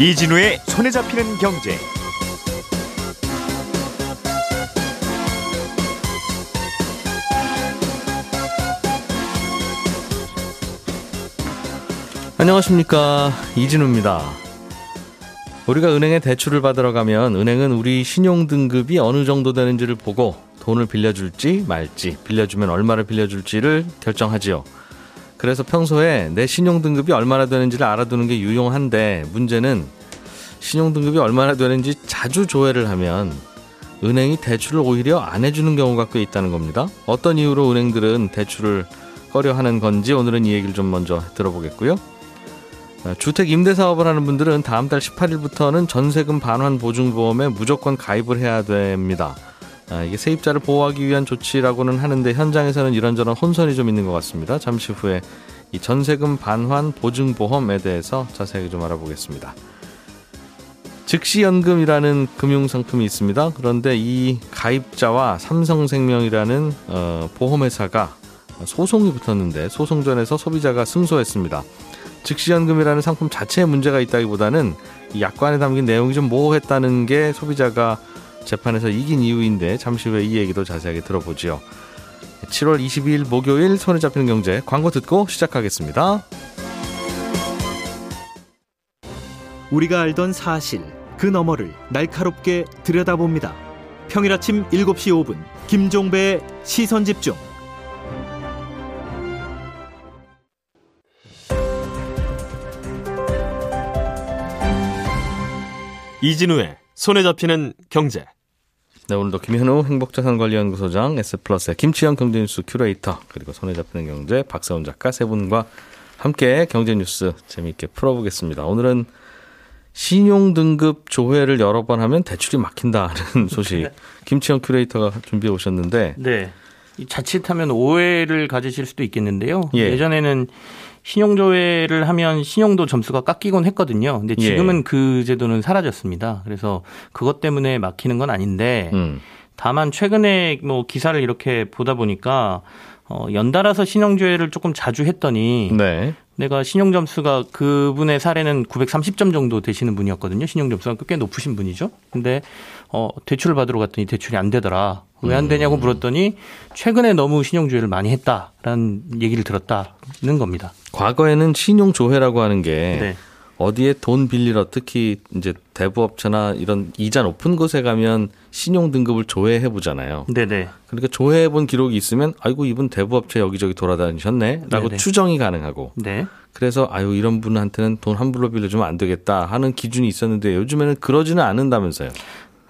이진우의 손에 잡히는 경제. 안녕하십니까 이진우입니다. 우리가 은행에 대출을 받으러 가면 은행은 우리 신용 등급이 어느 정도 되는지를 보고 돈을 빌려줄지 말지 빌려주면 얼마를 빌려줄지를 결정하지요. 그래서 평소에 내 신용 등급이 얼마나 되는지를 알아두는 게 유용한데 문제는 신용 등급이 얼마나 되는지 자주 조회를 하면 은행이 대출을 오히려 안 해주는 경우가 꽤 있다는 겁니다. 어떤 이유로 은행들은 대출을 꺼려 하는 건지 오늘은 이 얘기를 좀 먼저 들어보겠고요. 어, 주택 임대 사업을 하는 분들은 다음 달 18일부터는 전세금 반환 보증보험에 무조건 가입을 해야 됩니다. 아, 이게 세입자를 보호하기 위한 조치라고는 하는데 현장에서는 이런저런 혼선이 좀 있는 것 같습니다. 잠시 후에 이 전세금 반환 보증보험에 대해서 자세하게 좀 알아보겠습니다. 즉시연금이라는 금융상품이 있습니다. 그런데 이 가입자와 삼성생명이라는 어, 보험회사가 소송이 붙었는데 소송전에서 소비자가 승소했습니다. 즉시연금이라는 상품 자체에 문제가 있다기보다는 이 약관에 담긴 내용이 좀 모호했다는 게 소비자가 재판에서 이긴 이유인데 잠시 후에 이 얘기도 자세하게 들어보죠. 7월 22일 목요일 손에 잡히는 경제 광고 듣고 시작하겠습니다. 우리가 알던 사실 그 너머를 날카롭게 들여다봅니다. 평일 아침 7시 5분 김종배의 시선 집중. 이진우의 손에 잡히는 경제. 네, 오늘도 김현우 행복자산관리연구소장, S플러스의 김치영 경제뉴스 큐레이터, 그리고 손에 잡히는 경제 박세훈 작가 세 분과 함께 경제뉴스 재미있게 풀어보겠습니다. 오늘은 신용등급 조회를 여러 번 하면 대출이 막힌다는 소식 김치영 큐레이터가 준비해 오셨는데 네. 자칫하면 오해를 가지실 수도 있겠는데요. 예. 예전에는 신용조회를 하면 신용도 점수가 깎이곤 했거든요. 근데 지금은 예. 그 제도는 사라졌습니다. 그래서 그것 때문에 막히는 건 아닌데 음, 다만 최근에 뭐 기사를 이렇게 보다 보니까 어 연달아서 신용조회를 조금 자주 했더니 네. 내가 신용 점수가 그분의 사례는 930점 정도 되시는 분이었거든요. 신용 점수가 꽤 높으신 분이죠. 근데 어 대출을 받으러 갔더니 대출이 안 되더라. 왜 안 되냐고 음. 물었더니 최근에 너무 신용조회를 많이 했다라는 얘기를 들었다는 겁니다. 과거에는 신용조회라고 하는 게 네. 어디에 돈 빌리러 특히 이제 대부업체나 이런 이자 높은 곳에 가면 신용 등급을 조회해 보잖아요. 네네. 그러니까 조회해 본 기록이 있으면 아이고 이분 대부업체 여기저기 돌아다니셨네라고 네네. 추정이 가능하고 네. 그래서 아유 이런 분한테는 돈 함부로 빌려주면 안 되겠다 하는 기준이 있었는데 요즘에는 그러지는 않는다면서요.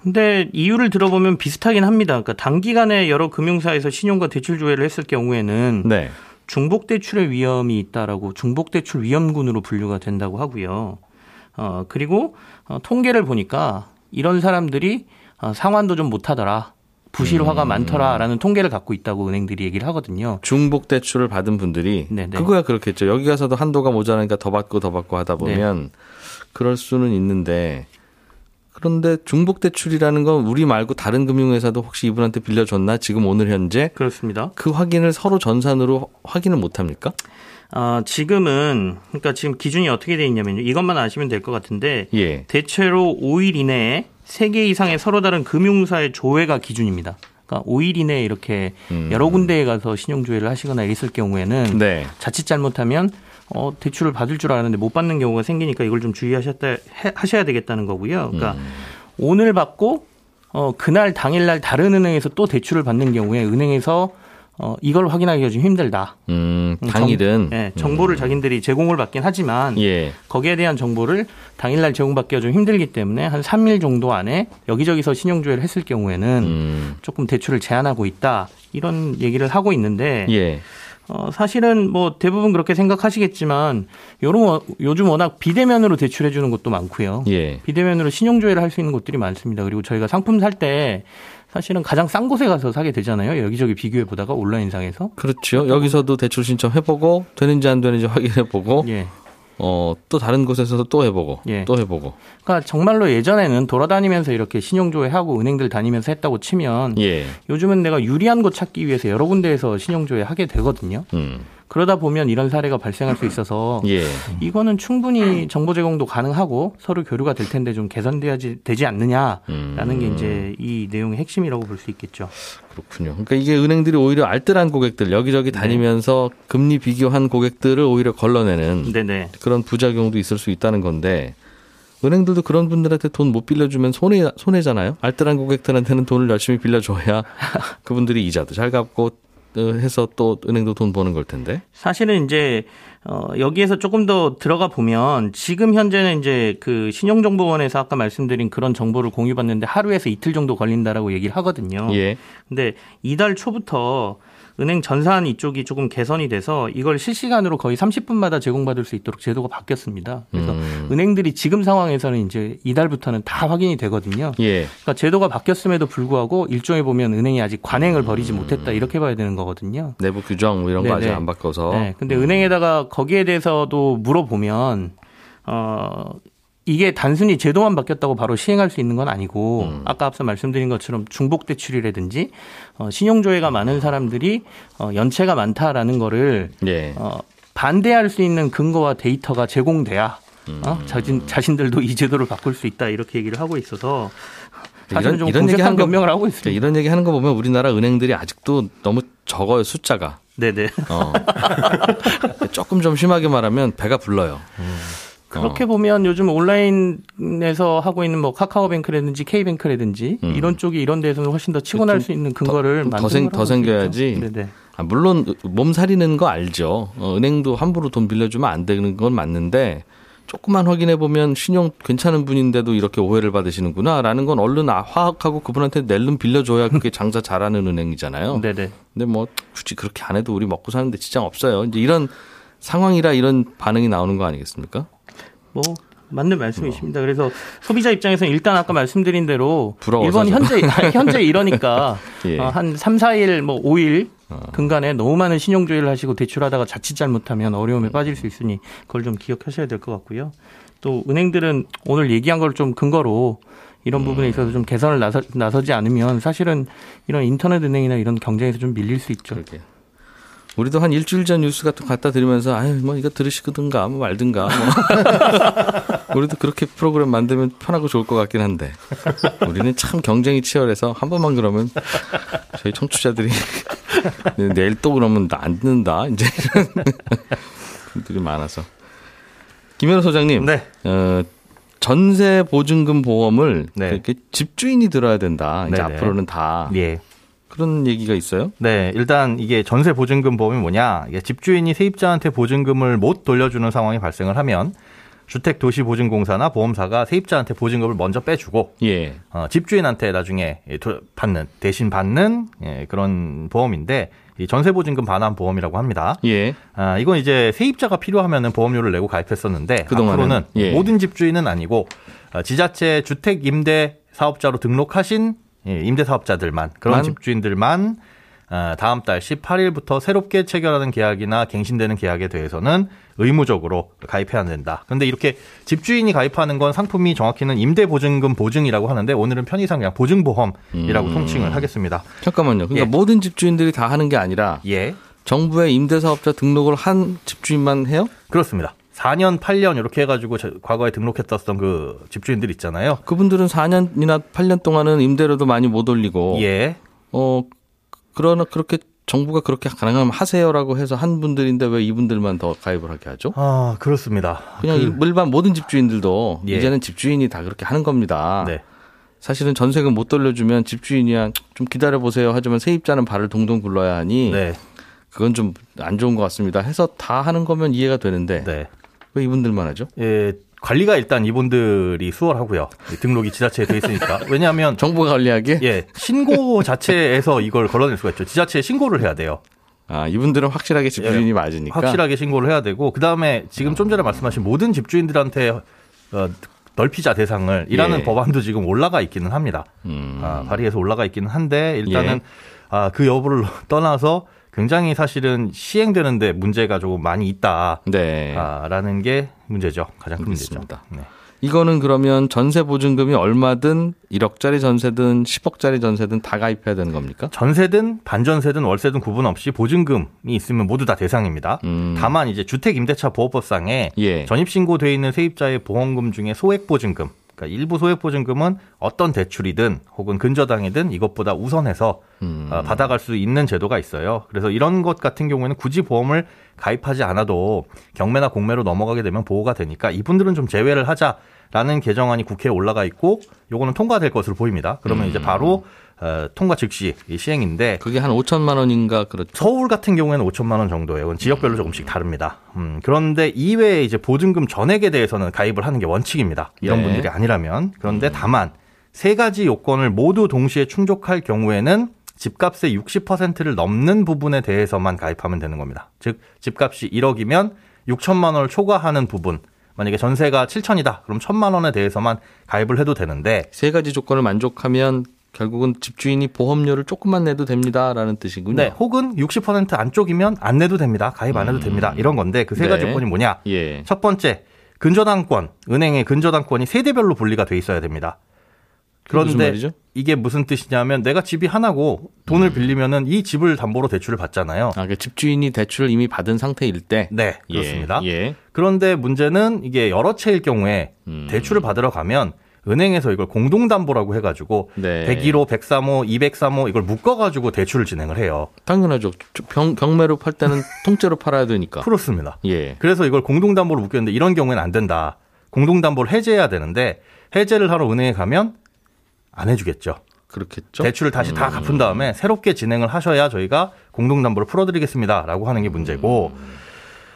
근데 이유를 들어보면 비슷하긴 합니다. 그러니까 단기간에 여러 금융사에서 신용과 대출 조회를 했을 경우에는 네. 중복 대출의 위험이 있다라고 중복 대출 위험군으로 분류가 된다고 하고요. 어 그리고 어, 통계를 보니까 이런 사람들이 어, 상환도 좀 못하더라. 부실화가 음. 많더라라는 통계를 갖고 있다고 은행들이 얘기를 하거든요. 중복 대출을 받은 분들이 네네. 그거야 그렇겠죠. 여기 가서도 한도가 모자라니까 더 받고 더 받고 하다 보면 그럴 수는 있는데 그런데 중복 대출이라는 건 우리 말고 다른 금융회사도 혹시 이분한테 빌려줬나 지금 오늘 현재 그렇습니다. 그 확인을 서로 전산으로 확인을 못 합니까? 아 지금은 그러니까 지금 기준이 어떻게 돼 있냐면요. 이것만 아시면 될 것 같은데 예. 대체로 5일 이내에 3개 이상의 서로 다른 금융사의 조회가 기준입니다. 그러니까 5일 이내에 이렇게 음. 여러 군데에 가서 신용조회를 하시거나 있을 경우에는 네. 자칫 잘못하면 어, 대출을 받을 줄 알았는데 못 받는 경우가 생기니까 이걸 좀 주의하셨다 해- 하셔야 되겠다는 거고요. 그러니까 음. 오늘 받고 어, 그날 당일날 다른 은행에서 또 대출을 받는 경우에 은행에서 어, 이걸 확인하기가 좀 힘들다. 음, 음, 당일은 정, 예, 정보를 자기들이 제공을 받긴 하지만 예. 거기에 대한 정보를 당일날 제공받기가 좀 힘들기 때문에 한 3일 정도 안에 여기저기서 신용조회를 했을 경우에는 음. 조금 대출을 제한하고 있다. 이런 얘기를 하고 있는데 예. 어, 사실은 뭐 대부분 그렇게 생각하시겠지만 요런 워- 요즘 워낙 비대면으로 대출해 주는 것도 많고요. 예. 비대면으로 신용 조회를 할 수 있는 곳들이 많습니다. 그리고 저희가 상품 살 때 사실은 가장 싼 곳에 가서 사게 되잖아요. 여기저기 비교해 보다가 온라인상에서. 그렇죠. 여기서도 대출 신청 해보고 되는지 안 되는지 확인해 보고 예. 어, 또 다른 곳에서도 또 해보고 예. 또 해보고 그러니까 정말로 예전에는 돌아다니면서 이렇게 신용조회하고 은행들 다니면서 했다고 치면 예. 요즘은 내가 유리한 곳 찾기 위해서 여러 군데에서 신용조회 하게 되거든요. 음. 그러다 보면 이런 사례가 발생할 수 있어서 예. 이거는 충분히 정보 제공도 가능하고 서로 교류가 될 텐데 좀 개선돼야지 되지 않느냐라는 음. 게 이제 이 내용의 핵심이라고 볼 수 있겠죠. 그렇군요. 그러니까 이게 은행들이 오히려 알뜰한 고객들 여기저기 다니면서 금리 비교한 고객들을 오히려 걸러내는 네네. 그런 부작용도 있을 수 있다는 건데 은행들도 그런 분들한테 돈 못 빌려주면 손해 손해잖아요. 알뜰한 고객들한테는 돈을 열심히 빌려줘야 그분들이 이자도 잘 갚고 어, 해서 또 은행도 돈 버는 걸 텐데. 사실은 이제 어 여기에서 조금 더 들어가 보면 지금 현재는 이제 그 신용정보원에서 아까 말씀드린 그런 정보를 공유받는데 하루에서 이틀 정도 걸린다라고 얘기를 하거든요. 예. 근데 이달 초부터 은행 전산 이쪽이 조금 개선이 돼서 이걸 실시간으로 거의 30분마다 제공받을 수 있도록 제도가 바뀌었습니다. 그래서 음. 은행들이 지금 상황에서는 이제 이달부터는 다 확인이 되거든요. 예. 그러니까 제도가 바뀌었음에도 불구하고 일종에 보면 은행이 아직 관행을 벌이지 못했다 이렇게 봐야 되는 거거든요. 내부 규정 뭐 이런 거 네, 아직 네. 안 바꿔서. 네. 근데 은행에다가 거기에 대해서도 물어보면 어 이게 단순히 제도만 바뀌었다고 바로 시행할 수 있는 건 아니고 음. 아까 앞서 말씀드린 것처럼 중복 대출이라든지 어 신용조회가 많은 사람들이 어 연체가 많다라는 거를 예. 어 반대할 수 있는 근거와 데이터가 제공돼야 음. 어? 자신 자신들도 이 제도를 바꿀 수 있다 이렇게 얘기를 하고 있어서 사실은 이런- 좀 이런 얘기 하는 거- 변명을 하고 있습니다. 이런 얘기 하는 거 보면 우리나라 은행들이 아직도 너무 적어요 숫자가. 네네. 어. 조금 좀 심하게 말하면 배가 불러요. 그렇게 보면 요즘 온라인에서 하고 있는 뭐 카카오뱅크라든지 K뱅크라든지 음. 이런 쪽이 이런 데서는 훨씬 더 치고 날 수 있는 근거를 더- 더 생- 더 생겨야지. 아, 물론 몸 사리는 거 알죠. 어, 은행도 함부로 돈 빌려주면 안 되는 건 맞는데 조금만 확인해 보면 신용 괜찮은 분인데도 이렇게 오해를 받으시는구나라는 건 얼른 아- 화학하고 그분한테 낼름 빌려줘야 그게 장사 잘하는 은행이잖아요. 네네. 근데 뭐 굳이 그렇게 안 해도 우리 먹고 사는데 지장 없어요. 이제 이런 상황이라 이런 반응이 나오는 거 아니겠습니까? 뭐 맞는 말씀이십니다. 그래서 소비자 입장에서는 일단 아까 말씀드린 대로 일본 현재 현재 이러니까 예. 어, 한 3, 4일 뭐 5일 근간에 너무 많은 신용조회를 하시고 대출하다가 자칫 잘못하면 어려움에 빠질 수 있으니 그걸 좀 기억하셔야 될 것 같고요. 또 은행들은 오늘 얘기한 걸 좀 근거로 이런 부분에 있어서 좀 개선을 나서, 나서지 않으면 사실은 이런 인터넷 은행이나 이런 경쟁에서 좀 밀릴 수 있죠. 그렇게. 우리도 한 일주일 전 뉴스 같은 거 갖다 드리면서 아유 뭐 이거 들으시든가 뭐 말든가 뭐. 우리도 그렇게 프로그램 만들면 편하고 좋을 것 같긴 한데 우리는 참 경쟁이 치열해서 한 번만 그러면 저희 청취자들이 내일 또 그러면 나안 듣는다 이제 이런 분들이 많아서 김현우 소장님 네. 어, 전세 보증금 보험을 네. 이렇게 집주인이 들어야 된다 이제 네네. 앞으로는 다 예. 그런 얘기가 있어요? 네, 일단 이게 전세 보증금 보험이 뭐냐? 이게 집주인이 세입자한테 보증금을 못 돌려주는 상황이 발생을 하면 주택도시보증공사나 보험사가 세입자한테 보증금을 먼저 빼주고 예. 어, 집주인한테 나중에 도- 받는 대신 받는 예, 그런 보험인데 이 전세보증금 반환 보험이라고 합니다. 예. 아, 이건 이제 세입자가 필요하면은 보험료를 내고 가입했었는데 그동안은, 앞으로는 예. 모든 집주인은 아니고 어, 지자체 주택 임대 사업자로 등록하신 예, 임대 사업자들만 그런 만? 집주인들만 어, 다음 달 18일부터 새롭게 체결하는 계약이나 갱신되는 계약에 대해서는 의무적으로 가입해야 된다. 그런데 이렇게 집주인이 가입하는 건 상품이 정확히는 임대보증금 보증이라고 하는데 오늘은 편의상 그냥 보증보험이라고 음. 통칭을 하겠습니다. 잠깐만요. 그러니까 예. 모든 집주인들이 다 하는 게 아니라 예, 정부의 임대사업자 등록을 한 집주인만 해요? 그렇습니다. 4년, 8년 이렇게 해가지고 저- 과거에 등록했었던 그 집주인들 있잖아요. 그분들은 4년이나 8년 동안은 임대료도 많이 못 올리고 예, 어 그러나 그렇게 정부가 그렇게 가능하면 하세요라고 해서 한 분들인데 왜 이분들만 더 가입을 하게 하죠? 아 그렇습니다. 그냥 그- 일반 모든 집주인들도 예. 이제는 집주인이 다 그렇게 하는 겁니다. 네. 사실은 전세금 못 돌려주면 집주인이야 좀 기다려 보세요 하지만 세입자는 발을 동동 굴러야 하니 네, 그건 좀 안 좋은 것 같습니다. 해서 다 하는 거면 이해가 되는데 네. 왜 이분들만 하죠? 예, 관리가 일단 이분들이 수월하고요. 등록이 지자체에 돼 있으니까. 왜냐하면 정부가 관리하게? 예, 신고 자체에서 이걸 걸러낼 수가 있죠. 지자체에 신고를 해야 돼요. 아 이분들은 확실하게 집주인이 예, 맞으니까. 확실하게 신고를 해야 되고 그 다음에 지금 좀 전에 말씀하신 모든 집주인들한테 어, 넓히자 대상을 이라는 예. 법안도 지금 올라가 있기는 합니다. 음. 아, 발의해서 올라가 있기는 한데 일단은 예. 아, 그 여부를 떠나서 굉장히 사실은 시행되는데 문제가 조금 많이 있다. 네. 아, 라는 게 문제죠. 가장 큰 문제죠. 알겠습니다. 네. 이거는 그러면 전세 보증금이 얼마든 1억짜리 전세든 10억짜리 전세든 다 가입해야 되는 겁니까? 전세든 반전세든 월세든 구분 없이 보증금이 있으면 모두 다 대상입니다. 음. 다만 이제 주택임대차 보호법상에 예. 전입신고돼 있는 세입자의 보험금 중에 소액 보증금, 그러니까 일부 소액보증금은 어떤 대출이든 혹은 근저당이든 이것보다 우선해서 음. 어, 받아갈 수 있는 제도가 있어요. 그래서 이런 것 같은 경우에는 굳이 보험을 가입하지 않아도 경매나 공매로 넘어가게 되면 보호가 되니까 이분들은 좀 제외를 하자라는 개정안이 국회에 올라가 있고 요거는 통과될 것으로 보입니다. 그러면 음. 이제 바로 어, 통과 즉시 이 시행인데 그게 한 5천만 원인가 그렇죠. 서울 같은 경우에는 5천만 원 정도예요. 그건 지역별로 조금씩 다릅니다. 음, 그런데 이외에 이제 보증금 전액에 대해서는 가입을 하는 게 원칙입니다. 이런 네. 분들이 아니라면. 그런데 다만 세 가지 요건을 모두 동시에 충족할 경우에는 집값의 60%를 넘는 부분에 대해서만 가입하면 되는 겁니다. 즉 집값이 1억이면 6천만 원을 초과하는 부분 만약에 전세가 7천이다. 그럼 1천만 원에 대해서만 가입을 해도 되는데 세 가지 조건을 만족하면 결국은 집주인이 보험료를 조금만 내도 됩니다라는 뜻이군요. 네, 혹은 60% 안쪽이면 안 내도 됩니다. 가입 안 해도 됩니다. 이런 건데 그 세 가지 네. 조건이 뭐냐? 예. 첫 번째, 근저당권, 은행의 근저당권이 세대별로 분리가 돼 있어야 됩니다. 무슨 그런데 말이죠? 이게 무슨 뜻이냐면 내가 집이 하나고 돈을 빌리면은 이 집을 담보로 대출을 받잖아요. 아, 그 집주인이 대출을 이미 받은 상태일 때. 네, 예, 그렇습니다. 예. 그런데 문제는 이게 여러 채일 경우에 음. 대출을 받으러 가면 은행에서 이걸 공동담보라고 해가지고 네. 101호, 103호, 203호 이걸 묶어가지고 대출을 진행을 해요. 당연하죠. 병, 경매로 팔 때는 통째로 팔아야 되니까. 그렇습니다. 예. 그래서 이걸 공동담보로 묶였는데 이런 경우에는 안 된다. 공동담보를 해제해야 되는데 해제를 하러 은행에 가면 안 해주겠죠. 그렇겠죠. 대출을 다시 음. 다 갚은 다음에 새롭게 진행을 하셔야 저희가 공동담보를 풀어드리겠습니다라고 하는 게 문제고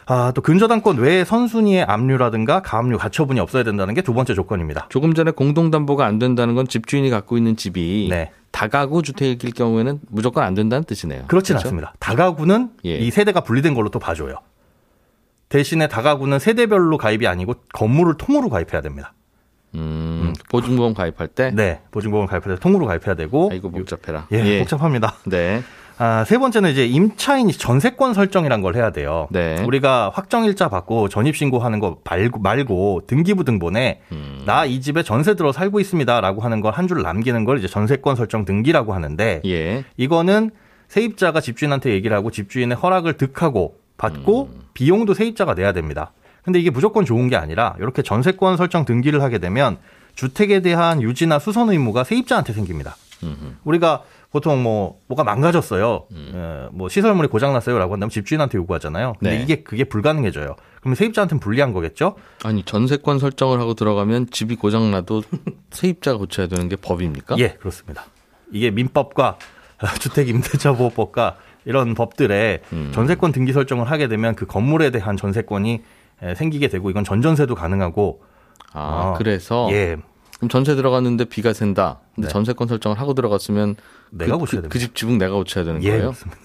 아, 또 근저당권 외에 선순위의 압류라든가 가압류 가처분이 없어야 된다는 게 두 번째 조건입니다. 조금 전에 공동담보가 안 된다는 건 집주인이 갖고 있는 집이 네. 다가구 주택일 경우에는 무조건 안 된다는 뜻이네요. 그렇진 그렇죠? 않습니다. 다가구는 예. 이 세대가 분리된 걸로 또 봐줘요. 대신에 다가구는 세대별로 가입이 아니고 건물을 통으로 가입해야 됩니다. 음, 보증보험 가입할 때. 네, 보증보험 가입할 때 통으로 가입해야 되고 아이고 복잡해라. 예, 복잡합니다. 네. 아, 세 번째는 이제 임차인 전세권 설정이란 걸 해야 돼요. 네. 우리가 확정일자 받고 전입신고하는 거 말고, 말고 등기부 등본에 음. 나이 집에 전세 들어 살고 있습니다라고 하는 걸 한 줄 남기는 걸 이제 전세권 설정 등기라고 하는데 예. 이거는 세입자가 집주인한테 얘기를 하고 집주인의 허락을 득하고 받고 음. 비용도 세입자가 내야 됩니다. 근데 이게 무조건 좋은 게 아니라 이렇게 전세권 설정 등기를 하게 되면 주택에 대한 유지나 수선 의무가 세입자한테 생깁니다. 음흠. 우리가 보통 뭐 뭐가 망가졌어요. 음. 에, 뭐 시설물이 고장 났어요라고 한다면 집주인한테 요구하잖아요. 근데 네. 이게 그게 불가능해져요. 그러면 세입자한테는 불리한 거겠죠? 아니 전세권 설정을 하고 들어가면 집이 고장 나도 세입자가 고쳐야 되는 게 법입니까? 예, 그렇습니다. 이게 민법과 주택임대차보호법과 이런 법들에 음. 전세권 등기 설정을 하게 되면 그 건물에 대한 전세권이 에, 생기게 되고 이건 전전세도 가능하고 아, 어, 그래서 예, 그럼 전세 들어갔는데 비가 샌다. 근데 네. 전세권 설정을 하고 들어갔으면 내가 고쳐야 됩니다. 그집 지붕 내가 고쳐야 되는 예, 거예요? 그렇습니다.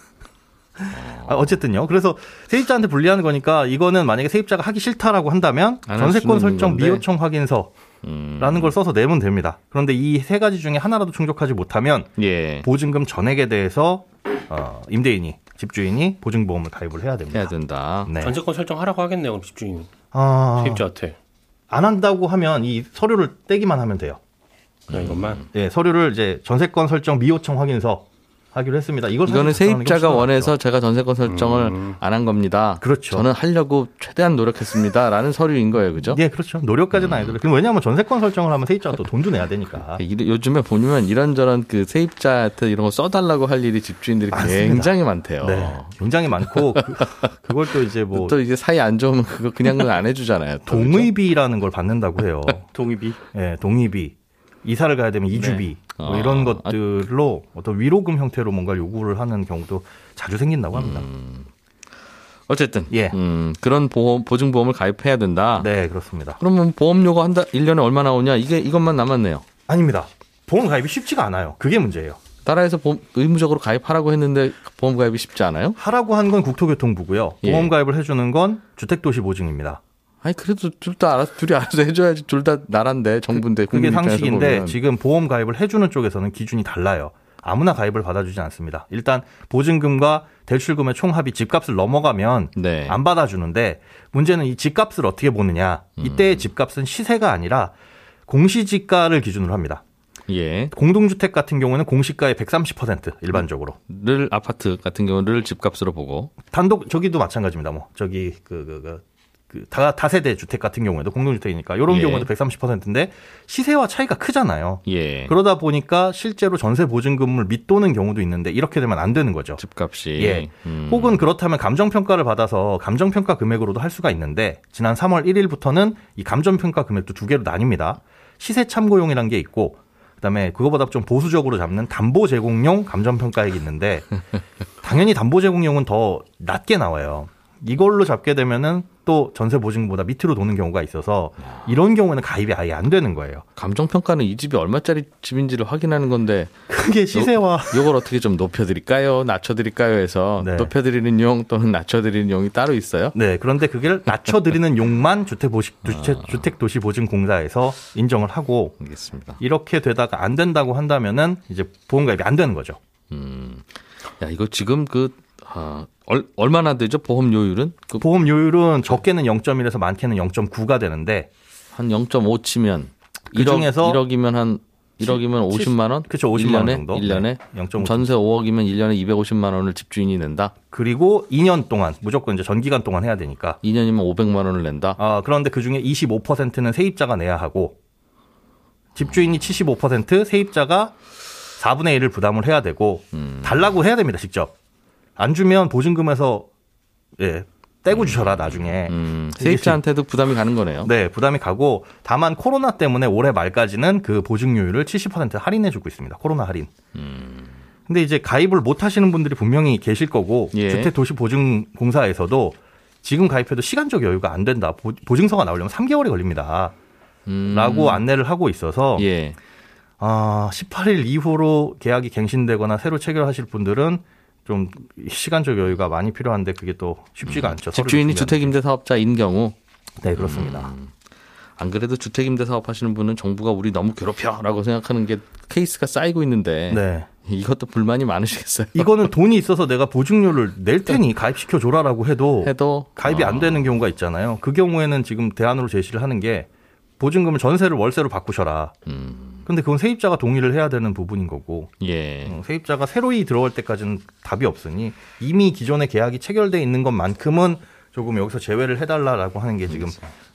아, 어쨌든요. 그래서 세입자한테 불리하는 거니까 이거는 만약에 세입자가 하기 싫다라고 한다면 전세권 설정 건데. 미요청 확인서 음. 라는 걸 써서 내면 됩니다. 그런데 이 세 가지 중에 하나라도 충족하지 못하면 예. 보증금 전액에 대해서 어, 임대인이 집주인이 보증보험을 가입을 해야 됩니다. 해야 된다. 네. 전세권 설정하라고 하겠네요. 그럼 집주인 아, 세입자한테 안 한다고 하면 이 서류를 떼기만 하면 돼요. 그냥 이것만. 예, 서류를 이제 전세권 설정 미요청 확인서 하기로 했습니다. 이걸 이거는 세입자가 원해서. 제가 전세권 설정을 음. 안한 겁니다. 그렇죠. 저는 하려고 최대한 노력했습니다라는 서류인 거예요, 그죠? 예, 그렇죠. 노력까지는 아니더라도. 그럼 왜냐하면 전세권 설정을 하면 세입자가 또 돈도 내야 되니까. 이- 요즘에 보면 이런저런 그 세입자한테 이런 거 써달라고 할 일이 집주인들이 많습니다. 굉장히 많대요. 네, 굉장히 많고 그, 그걸 또 이제 뭐 또 이게 사이 안 좋으면 그거 그냥 안 해주잖아요. 동의비라는 걸 받는다고 해요. 동의비. 예, 동의비. 이사를 가야 되면 이주비 뭐 이런 아. 것들로 어떤 위로금 형태로 뭔가 요구를 하는 경우도 자주 생긴다고 합니다. 어쨌든 예. 음, 그런 보험 보증 보험을 가입해야 된다. 네, 그렇습니다. 그러면 보험료가 한달 1년에 얼마 나오냐? 이게 이것만 남았네요. 아닙니다. 보험 가입이 쉽지가 않아요. 그게 문제예요. 나라에서 보험, 의무적으로 가입하라고 했는데 보험 가입이 쉽지 않아요? 하라고 한 건 국토교통부고요. 예. 보험 가입을 해주는 건 주택도시보증입니다. 아니 그래도 둘 다 알아서 둘이 알아서 해줘야지 둘 다 나라인데 정부인데 그게 국민 입장에서 상식인데. 지금 보험 가입을 해주는 쪽에서는 기준이 달라요. 아무나 가입을 받아주진 않습니다. 일단 보증금과 대출금의 총합이 집값을 넘어가면 네. 안 받아주는데 문제는 이 집값을 어떻게 보느냐. 이때의 음. 집값은 시세가 아니라 공시지가를 기준으로 합니다. 예. 공동주택 같은 경우는 공시가의 130% 일반적으로. 를 아파트 같은 경우를 집값으로 보고 단독 저기도 마찬가지입니다. 뭐 저기 그 그 그 그 다 다세대 주택 같은 경우에도 공동주택이니까 이런 예. 경우도 130%인데 시세와 차이가 크잖아요. 예. 그러다 보니까 실제로 전세 보증금을 밑도는 경우도 있는데 이렇게 되면 안 되는 거죠. 집값이 예. 음. 혹은 그렇다면 감정평가를 받아서 감정평가 금액으로도 할 수가 있는데 지난 3월 1일부터는 이 감정평가 금액도 두 개로 나뉩니다. 시세 참고용이라는 게 있고 그다음에 그거보다 좀 보수적으로 잡는 담보 제공용 감정평가액이 있는데 당연히 담보 제공용은 더 낮게 나와요. 이걸로 잡게 되면은 또 전세 보증보다 밑으로 도는 경우가 있어서 이런 경우에는 가입이 아예 안 되는 거예요. 감정 평가는 이 집이 얼마짜리 집인지를 확인하는 건데 그게 시세와 이걸 어떻게 좀 높여드릴까요, 낮춰드릴까요 해서 네. 높여드리는 용 또는 낮춰드리는 용이 따로 있어요. 네, 그런데 그걸 낮춰드리는 용만 주택 보시, 주택, 주택 도시 보증 공사에서 인정을 하고 알겠습니다. 이렇게 되다가 안 된다고 한다면은 이제 보험 가입이 안 되는 거죠. 음. 야 이거 지금 그 아, 얼, 얼마나 되죠 보험료율은 그 보험 요율은 적게는 0.1에서 많게는 0.9가 되는데 한 0.5 치면 그 1억, 중에서 1억이면 한 1억이면 칠- 50만 원? 그쵸, 50만 원 1년에? 정도. 1년에? 네, 0.5. 전세 5억이면 1년에 250만 원을 집주인이 낸다. 그리고 2년 동안 무조건 이제 전기간 동안 해야 되니까 2년이면 500만 원을 낸다. 아, 그런데 그 중에 25%는 세입자가 내야 하고 집주인이 75% 세입자가 4분의 1을 부담을 해야 되고 음. 달라고 해야 됩니다, 직접. 안 주면 보증금에서 예, 떼고 주셔라 나중에. 음, 세입자한테도 부담이 가는 거네요. 네, 부담이 가고 다만 코로나 때문에 올해 말까지는 그 보증료율을 70% 할인해 주고 있습니다. 코로나 할인. 근데 이제 가입을 못 하시는 분들이 분명히 계실 거고 예. 주택도시보증공사에서도 지금 가입해도 시간적 여유가 안 된다. 보- 보증서가 나오려면 3개월이 걸립니다. 음, 라고 안내를 하고 있어서 예. 아, 18일 이후로 계약이 갱신되거나 새로 체결하실 분들은 좀 시간적 여유가 많이 필요한데 그게 또 쉽지가 않죠. 음. 집주인이 준비하는 주택임대 사업자인 경우 게. 네, 그렇습니다. 안 그래도 주택임대 사업 하시는 분은 정부가 우리 너무 괴롭혀라고 생각하는 게 케이스가 쌓이고 있는데 네. 이것도 불만이 많으시겠어요. 이거는 돈이 있어서 내가 보증료를 낼 테니 가입시켜 줘라라고 해도 해도 가입이 어, 안 되는 경우가 있잖아요. 그 경우에는 지금 대안으로 제시를 하는 게 보증금을 전세를 월세로 바꾸셔라. 음, 근데 그건 세입자가 동의를 해야 되는 부분인 거고 예. 어, 세입자가 새로이 들어올 때까지는 답이 없으니 이미 기존에 계약이 체결돼 있는 것만큼은 조금 여기서 제외를 해달라라고 하는 게 지금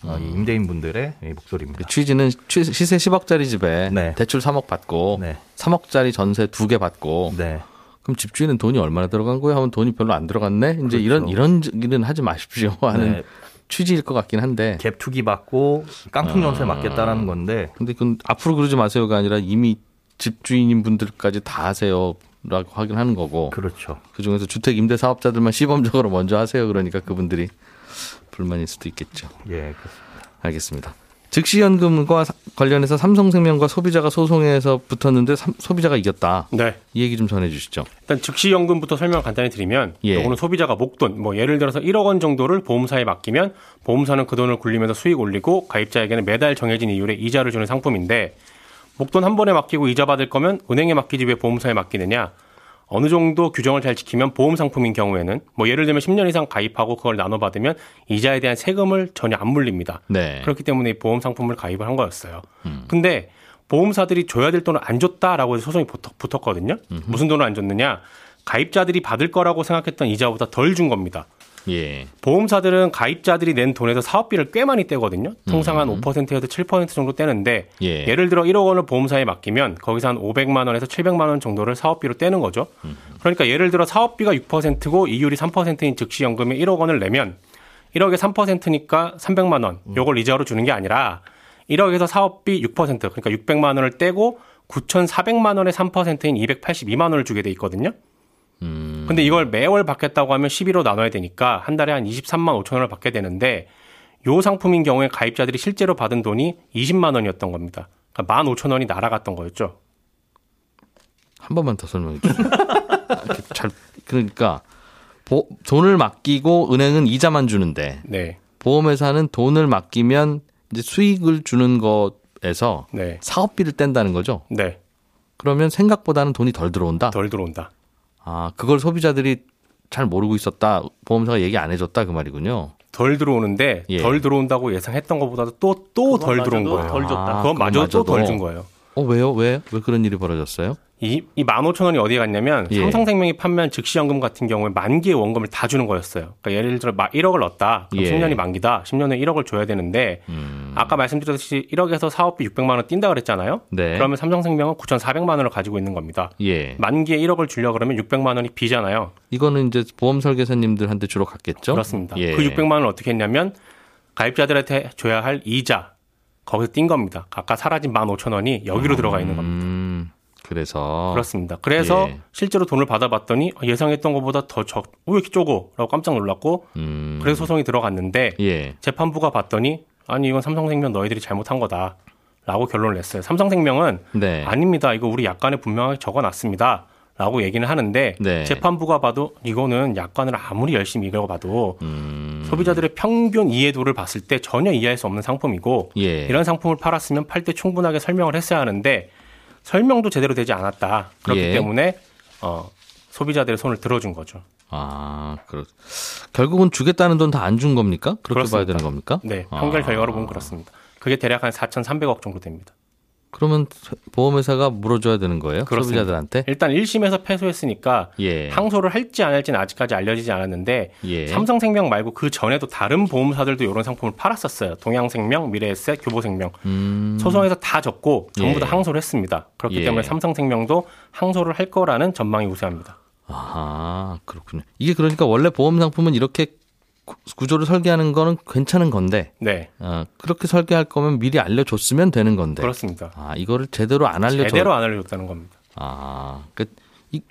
어, 이 임대인 분들의 이 목소리입니다. 그 취지는 취- 시세 10억짜리 집에 네. 대출 3억 받고 네. 3억짜리 전세 두 개 받고 네. 그럼 집주인은 돈이 얼마나 들어간 거야 하면 돈이 별로 안 들어갔네. 이제 이런 이런 일은 하지 마십시오 하는 네. 취지일 것 같긴 한데. 갭 투기 받고 깡통 전세 맞겠다라는 건데 근데 그건 앞으로 그러지 마세요가 아니라 이미 집주인인 분들까지 다 하세요 라고 하긴 하는 거고. 그렇죠. 그 중에서 주택 임대 사업자들만 시범적으로 먼저 하세요. 그러니까 그분들이 불만일 수도 있겠죠. 예, 그렇습니다. 알겠습니다. 즉시연금과 사- 관련해서 삼성생명과 소비자가 소송에서 붙었는데 삼- 소비자가 이겼다. 네. 이 얘기 좀 전해주시죠. 일단 즉시연금부터 설명을 간단히 드리면 예. 요거는 소비자가 목돈 뭐 예를 들어서 1억 원 정도를 보험사에 맡기면 보험사는 그 돈을 굴리면서 수익 올리고 가입자에게는 매달 정해진 이율의 이자를 주는 상품인데 목돈 한 번에 맡기고 이자 받을 거면 은행에 맡기지 왜 보험사에 맡기느냐 어느 정도 규정을 잘 지키면 보험 상품인 경우에는 뭐 예를 들면 10년 이상 가입하고 그걸 나눠 받으면 이자에 대한 세금을 전혀 안 물립니다. 네. 그렇기 때문에 이 보험 상품을 가입을 한 거였어요. 근데 보험사들이 줘야 될 돈을 안 줬다라고 해서 소송이 붙었, 붙었 거든요. 무슨 돈을 안 줬느냐? 가입자들이 받을 거라고 생각했던 이자보다 덜 준 겁니다. 예. 보험사들은 가입자들이 낸 돈에서 사업비를 꽤 많이 떼거든요. 통상 한 5%에서 7% 정도 떼는데 예. 예를 들어 1억 원을 보험사에 맡기면 거기서 한 500만 원에서 700만 원 정도를 사업비로 떼는 거죠. 그러니까 예를 들어 사업비가 6%고 이율이 3%인 즉시연금에 1억 원을 내면 1억에 3%니까 300만 원. 요걸 이자로 주는 게 아니라 1억에서 사업비 6% 그러니까 600만 원을 떼고 9,400만 원의 3%인 282만 원을 주게 돼 있거든요. 근데 이걸 매월 받겠다고 하면 12로 나눠야 되니까 한 달에 한 23만 5천 원을 받게 되는데 요 상품인 경우에 가입자들이 실제로 받은 돈이 20만 원이었던 겁니다. 그러니까 1만 5천 원이 날아갔던 거였죠. 한 번만 더 설명해 주세요. 잘 그러니까 보- 돈을 맡기고 은행은 이자만 주는데 네. 보험회사는 돈을 맡기면 이제 수익을 주는 것에서 네. 사업비를 뗀다는 거죠. 네. 그러면 생각보다는 돈이 덜 들어온다. 덜 들어온다. 아, 그걸 소비자들이 잘 모르고 있었다. 보험사가 얘기 안 해줬다 그 말이군요. 덜 들어오는데 예. 덜 들어온다고 예상했던 것보다도 또 또 덜 들어온 거예요. 덜 줬다. 아, 그건 마저 또. 덜 준 거예요. 어, 왜요? 왜? 왜 그런 일이 벌어졌어요? 이, 이 15,000원이 어디에 갔냐면 예. 삼성생명이 판매한 즉시연금 같은 경우에 만기의 원금을 다 주는 거였어요. 그러니까 예를 들어 막 1억을 넣었다. 그럼 예. 10년이 만기다. 10년 에 1억을 줘야 되는데 음. 아까 말씀드렸듯이 1억에서 사업비 600만 원 뛴다 그랬잖아요. 네. 그러면 삼성생명은 9,400만 원을 가지고 있는 겁니다. 예. 만기에 1억을 주려 그러면 600만 원이 비잖아요. 이거는 이제 보험 설계사님들한테 주로 갔겠죠? 그렇습니다. 예. 그 600만 원을 어떻게 했냐면 가입자들한테 줘야 할 이자 거기서 뛴 겁니다. 아까 사라진 15,000원이 여기로 들어가 있는 겁니다. 음, 그래서 그렇습니다. 그래서 예. 실제로 돈을 받아봤더니 예상했던 것보다 더 적, 왜 이렇게 쪼고? 라고 깜짝 놀랐고, 음, 그래서 소송이 들어갔는데, 예. 재판부가 봤더니, 아니, 이건 삼성생명 너희들이 잘못한 거다. 라고 결론을 냈어요. 삼성생명은, 네. 아닙니다. 이거 우리 약관에 분명하게 적어 놨습니다. 라고 얘기는 하는데, 네. 재판부가 봐도 이거는 약관을 아무리 열심히 읽어봐도, 음, 소비자들의 평균 이해도를 봤을 때 전혀 이해할 수 없는 상품이고, 예. 이런 상품을 팔았으면 팔 때 충분하게 설명을 했어야 하는데 설명도 제대로 되지 않았다. 그렇기 예. 때문에 어, 소비자들의 손을 들어준 거죠. 아, 그렇. 결국은 주겠다는 돈 다 안 준 겁니까? 그렇게 그렇습니다. 봐야 되는 겁니까? 네, 판결 아. 결과로 보면 그렇습니다. 그게 대략 한 4,300억 정도 됩니다. 그러면 보험회사가 물어줘야 되는 거예요? 그렇습니다. 소비자들한테? 일단 1심에서 패소했으니까 예. 항소를 할지 안 할지는 아직까지 알려지지 않았는데 예. 삼성생명 말고 그 전에도 다른 보험사들도 이런 상품을 팔았었어요. 동양생명, 미래에셋, 교보생명. 음, 소송에서 다 졌고 전부 다 예. 항소를 했습니다. 그렇기 예. 때문에 삼성생명도 항소를 할 거라는 전망이 우세합니다. 아하, 그렇군요. 이게 그러니까 원래 보험 상품은 이렇게 구- 구조를 설계하는 거는 괜찮은 건데, 네, 어, 그렇게 설계할 거면 미리 알려줬으면 되는 건데. 그렇습니다. 아, 이거를 제대로 안 알려줘. 제대로 안 알려줬다는 겁니다. 아, 그, 이,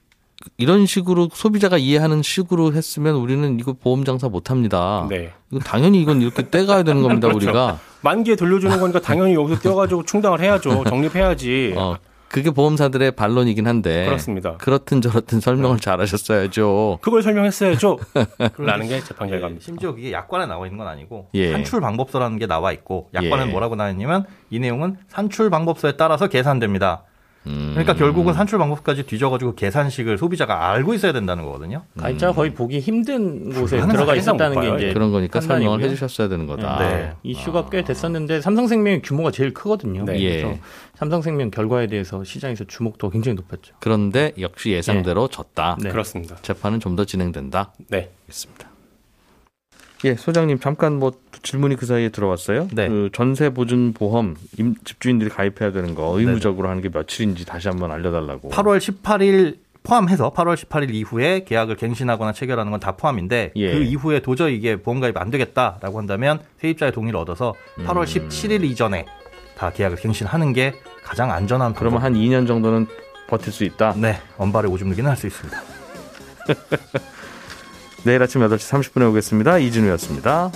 이런 식으로 소비자가 이해하는 식으로 했으면 우리는 이거 보험 장사 못 합니다. 네. 이거 당연히 이건 이렇게 떼가야 되는 겁니다, 그렇죠. 우리가. 만기에 돌려주는 거니까 당연히 여기서 떼어가지고 충당을 해야죠. 적립해야지. 어, 그게 보험사들의 반론이긴 한데. 그렇습니다. 그렇든 저렇든 설명을 잘 하셨어야죠. 그걸 설명했어야죠. 라는 게 재판 예, 결과입니다. 심지어 그게 약관에 나와 있는 건 아니고 예. 산출 방법서라는 게 나와 있고 약관은 예. 뭐라고 나와 있냐면 이 내용은 산출 방법서에 따라서 계산됩니다. 음. 그러니까 결국은 산출 방법까지 뒤져가지고 계산식을 소비자가 알고 있어야 된다는 거거든요. 가입자가 거의 보기 힘든 곳에 들어가 있었다는 못 게. 이제 그런 거니까 설명을 판단이고요. 해주셨어야 되는 거다. 네. 이슈가 꽤 됐었는데 삼성생명의 규모가 제일 크거든요. 네. 예. 그래서 삼성생명 결과에 대해서 시장에서 주목도가 굉장히 높았죠. 그런데 역시 예상대로 졌다. 네. 그렇습니다. 재판은 좀 더 진행된다. 네. 알겠습니다. 예, 소장님 잠깐 뭐 질문이 그 사이에 들어왔어요. 네. 그 전세 보증 보험 임- 집주인들이 가입해야 되는 거 의무적으로 하는 게 며칠인지 다시 한번 알려달라고. 8월 18일 포함해서 8월 18일 이후에 계약을 갱신하거나 체결하는 건 다 포함인데 예. 그 이후에 도저히 이게 보험 가입 안 되겠다라고 한다면 세입자의 동의를 얻어서 8월 음. 17일 이전에 다 계약을 갱신하는 게 가장 안전한 그러면. 한 2년 정도는 버틸 수 있다. 네, 언발에 오줌 누기는 할 수 있습니다. 내일 아침 8시 30분에 오겠습니다. 이진우였습니다.